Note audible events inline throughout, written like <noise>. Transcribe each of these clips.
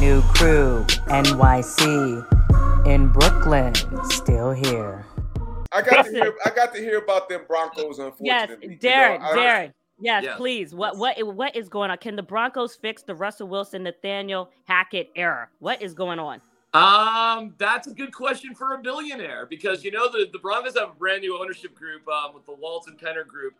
New crew, NYC, in Brooklyn, still here. I got to hear. I got to hear about them Broncos. Unfortunately, yes, Darren, you know, Darren. Yes, yes, please. What what what is going on? Can the Broncos fix the Russell Wilson Nathaniel Hackett error? What is going on? Um, that's a good question for a billionaire because you know the, the Broncos have a brand new ownership group um, with the Walton Penner group.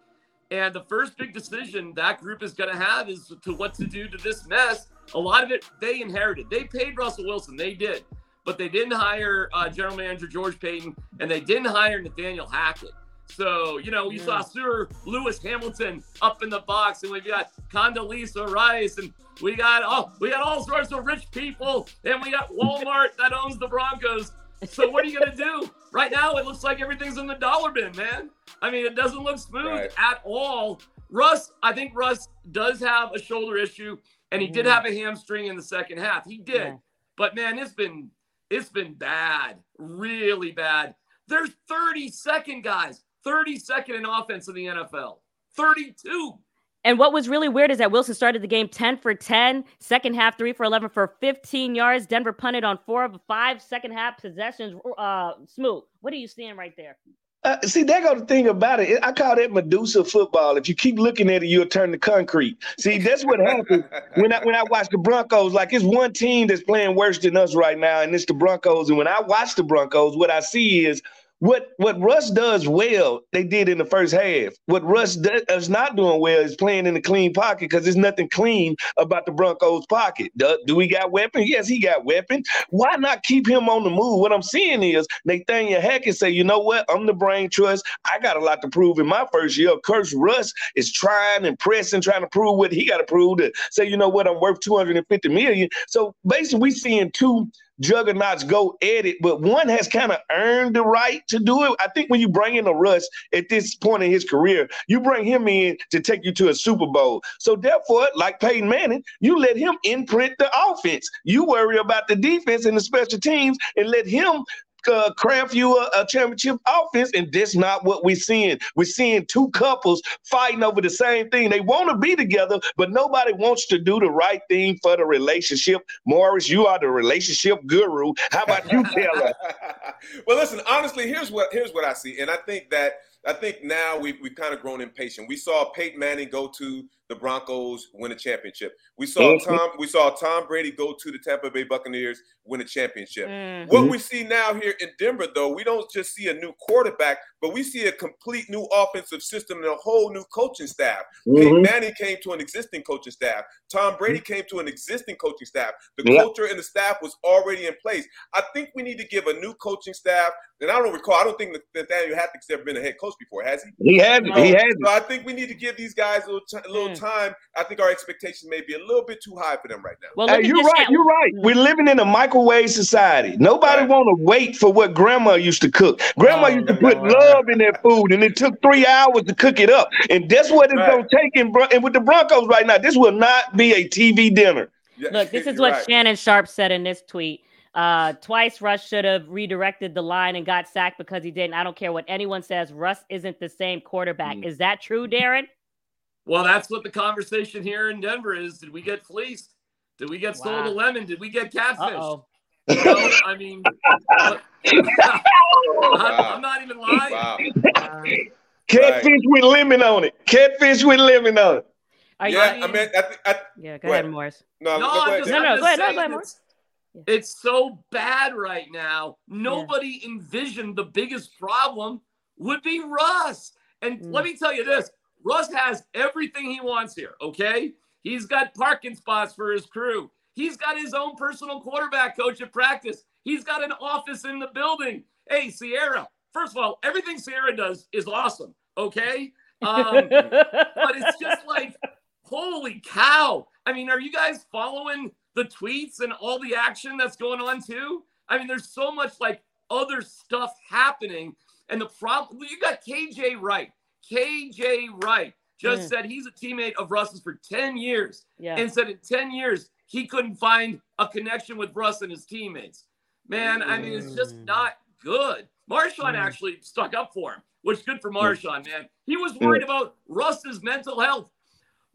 And the first big decision that group is going to have is to what to do to this mess. A lot of it they inherited. They paid Russell Wilson, they did, but they didn't hire uh, General Manager George Paton and they didn't hire Nathaniel Hackett. So, you know, we yeah. saw Sir Lewis Hamilton up in the box, and we've got Condoleezza Rice, and we got oh, we got all sorts of rich people, and we got Walmart that owns the Broncos. So what are you gonna do? Right now, it looks like everything's in the dollar bin, man. I mean, it doesn't look smooth right. at all. Russ, I think Russ does have a shoulder issue, and he mm. did have a hamstring in the second half. He did, yeah. but man, it's been it's been bad, really bad. There's 32nd guys, 32nd in offense in the NFL, 32. And what was really weird is that Wilson started the game 10 for 10, second half 3 for 11 for 15 yards. Denver punted on four of five second half possessions. Uh, smooth. What are you seeing right there? Uh, see, go the thing about it. I call that Medusa football. If you keep looking at it, you'll turn to concrete. See, that's what happens when I when I watch the Broncos. Like it's one team that's playing worse than us right now, and it's the Broncos. And when I watch the Broncos, what I see is what what Russ does well, they did in the first half. What Russ does not doing well is playing in the clean pocket because there's nothing clean about the Broncos pocket. Do, do we got weapons? Yes, he got weapons. Why not keep him on the move? What I'm seeing is Nathaniel Hackett say, you know what? I'm the brain trust. I got a lot to prove in my first year. Of course, Russ is trying and pressing, trying to prove what he got to prove to say, you know what? I'm worth 250 million. So basically, we seeing two juggernauts go at it, but one has kind of earned the right to do it. I think when you bring in a Russ at this point in his career, you bring him in to take you to a Super Bowl. So therefore, like Peyton Manning, you let him imprint the offense. You worry about the defense and the special teams and let him uh, craft you a, a, championship offense, and that's not what we're seeing. We're seeing two couples fighting over the same thing. They want to be together, but nobody wants to do the right thing for the relationship. Morris, you are the relationship guru. How about you tell us? <laughs> well, listen. Honestly, here's what here's what I see, and I think that I think now we've, we've kind of grown impatient. We saw Peyton Manning go to the Broncos win a championship. We saw mm-hmm. Tom we saw Tom Brady go to the Tampa Bay Buccaneers win a championship. Mm-hmm. What we see now here in Denver though, we don't just see a new quarterback, but we see a complete new offensive system and a whole new coaching staff. Mm-hmm. Peyton Manning came to an existing coaching staff. Tom Brady came to an existing coaching staff. The yep. culture and the staff was already in place. I think we need to give a new coaching staff. And I don't recall. I don't think that Nathaniel Hackett's ever been a head coach before, has he? He hasn't. he hasn't. So I think we need to give these guys a little, t- a little mm time, I think our expectations may be a little bit too high for them right now. Well, hey, you're right. You're right. We're living in a microwave society. Nobody right. want to wait for what grandma used to cook. Grandma oh, used to put love in their food, and it took three hours to cook it up. And that's what it's right. going to take. In, and with the Broncos right now, this will not be a TV dinner. Yeah, Look, this is what right. Shannon Sharpe said in this tweet. Uh, twice Russ should have redirected the line and got sacked because he didn't. I don't care what anyone says. Russ isn't the same quarterback. Mm. Is that true, Darren? Well, that's what the conversation here in Denver is. Did we get fleeced? Did we get wow. sold a lemon? Did we get catfish? You know, I mean, <laughs> <laughs> I'm, I'm, not even lying. Wow. Catfish right. with lemon on it. Catfish with lemon on it. Are yeah, you, I mean, I, I, yeah. Go, go ahead, Morris. No, no, go ahead. Just, no, no, go ahead, no, go ahead, Morris. It's, it's so bad right now. Nobody yeah. envisioned the biggest problem would be Russ. And mm. let me tell you this: Russ has everything he wants here, okay? He's got parking spots for his crew. He's got his own personal quarterback coach at practice. He's got an office in the building. Hey, Ciara, first of all, everything Ciara does is awesome, okay? Um, <laughs> but it's just like, holy cow. I mean, are you guys following the tweets and all the action that's going on too? I mean, there's so much like other stuff happening. And the problem, you got KJ Wright. KJ Wright just mm. said he's a teammate of Russ's for 10 years yeah. and said in 10 years he couldn't find a connection with Russ and his teammates. Man, I mean, it's just mm. not good. Marshawn mm. actually stuck up for him, which is good for Marshawn, man. He was worried about Russ's mental health.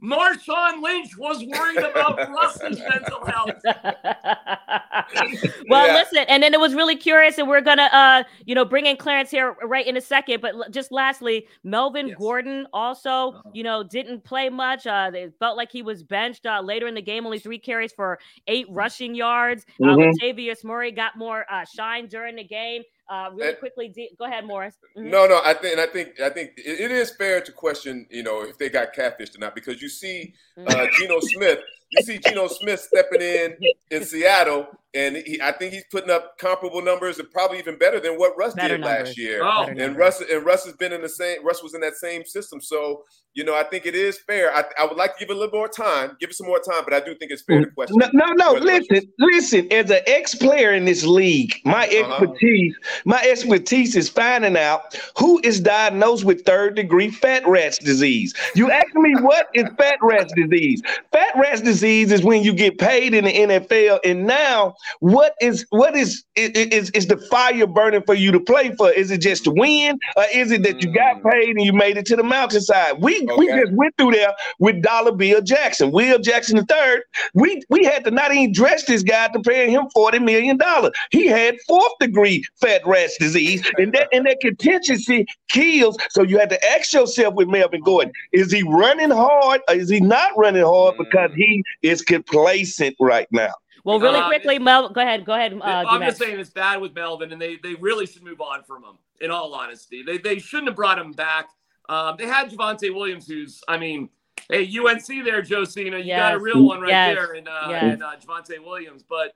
Marshawn Lynch was worried about <laughs> Russ's mental health. <laughs> well, yeah. listen, and then it was really curious, and we're gonna, uh, you know, bring in Clarence here right in a second. But just lastly, Melvin yes. Gordon also, uh-huh. you know, didn't play much. Uh, it felt like he was benched uh, later in the game, only three carries for eight rushing yards. Uh, mm-hmm. Uh, Latavius Murray got more uh, shine during the game. Uh, really and, quickly, go ahead, Morris. Mm-hmm. No, no, I think, I think, I think it, it is fair to question, you know, if they got catfished or not, because you see mm-hmm. uh, Geno Smith, you see Geno Smith stepping in in Seattle, and he, I think he's putting up comparable numbers and probably even better than what Russ better did numbers. last year. Oh. And Russ and Russ has been in the same. Russ was in that same system, so you know I think it is fair. I, I would like to give it a little more time, give it some more time, but I do think it's fair to question. No, no, no listen, listen. As an ex-player in this league, my uh-huh. expertise, uh-huh. my expertise is finding out who is diagnosed with third-degree fat rats disease. You ask me what is fat rats disease? Fat rats disease is when you get paid in the NFL, and now what is what is is is the fire burning for you to play for? Is it just to win, or is it that you got mm. paid and you made it to the mountainside? We okay. we just went through there with Dollar Bill Jackson, Will Jackson the third. We we had to not even dress this guy to pay him forty million dollars. He had fourth degree fat rats disease, and that and that contingency kills. So you had to ask yourself with Melvin Gordon: Is he running hard, or is he not running hard because mm. he is complacent right now? Well, really uh, quickly, Mel, go ahead. Go ahead. Uh, I'm just saying it's bad with Melvin, and they they really should move on from him. In all honesty, they they shouldn't have brought him back. Um, they had Javonte Williams, who's I mean, hey UNC there, Josina, you yes. got a real one right yes. there, and uh, yes. and uh, Javonte Williams, but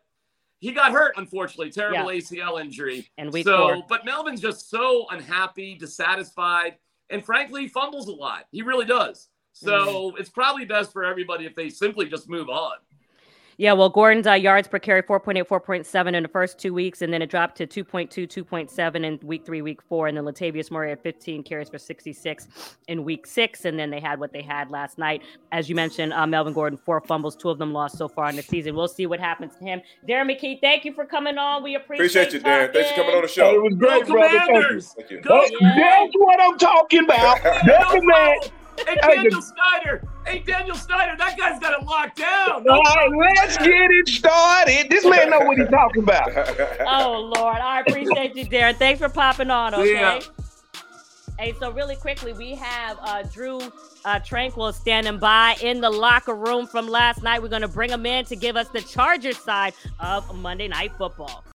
he got hurt, unfortunately, terrible yeah. ACL injury. And we so, four. but Melvin's just so unhappy, dissatisfied, and frankly, fumbles a lot. He really does. So mm. it's probably best for everybody if they simply just move on. Yeah, well, Gordon's uh, yards per carry 4.8, 4.7 in the first two weeks, and then it dropped to 2.2, 2.7 in week three, week four. And then Latavius Murray had 15 carries for 66 in week six. And then they had what they had last night. As you mentioned, uh, Melvin Gordon, four fumbles, two of them lost so far in the season. We'll see what happens to him. Darren McKee, thank you for coming on. We appreciate, appreciate you, Darren. Thanks for coming on the show. it was great, Go brother. Commanders. Thank you. Thank you. Go, That's what I'm talking about. <laughs> That's the man. Hey, Daniel Snyder. Hey, Daniel Snyder. That guy's got it locked down. All right, let's get it started. This man know what he's talking about. <laughs> oh, Lord. I appreciate you, Darren. Thanks for popping on, okay? Yeah. Hey, so really quickly, we have uh, Drue uh, Tranquill standing by in the locker room from last night. We're going to bring him in to give us the Chargers side of Monday Night Football.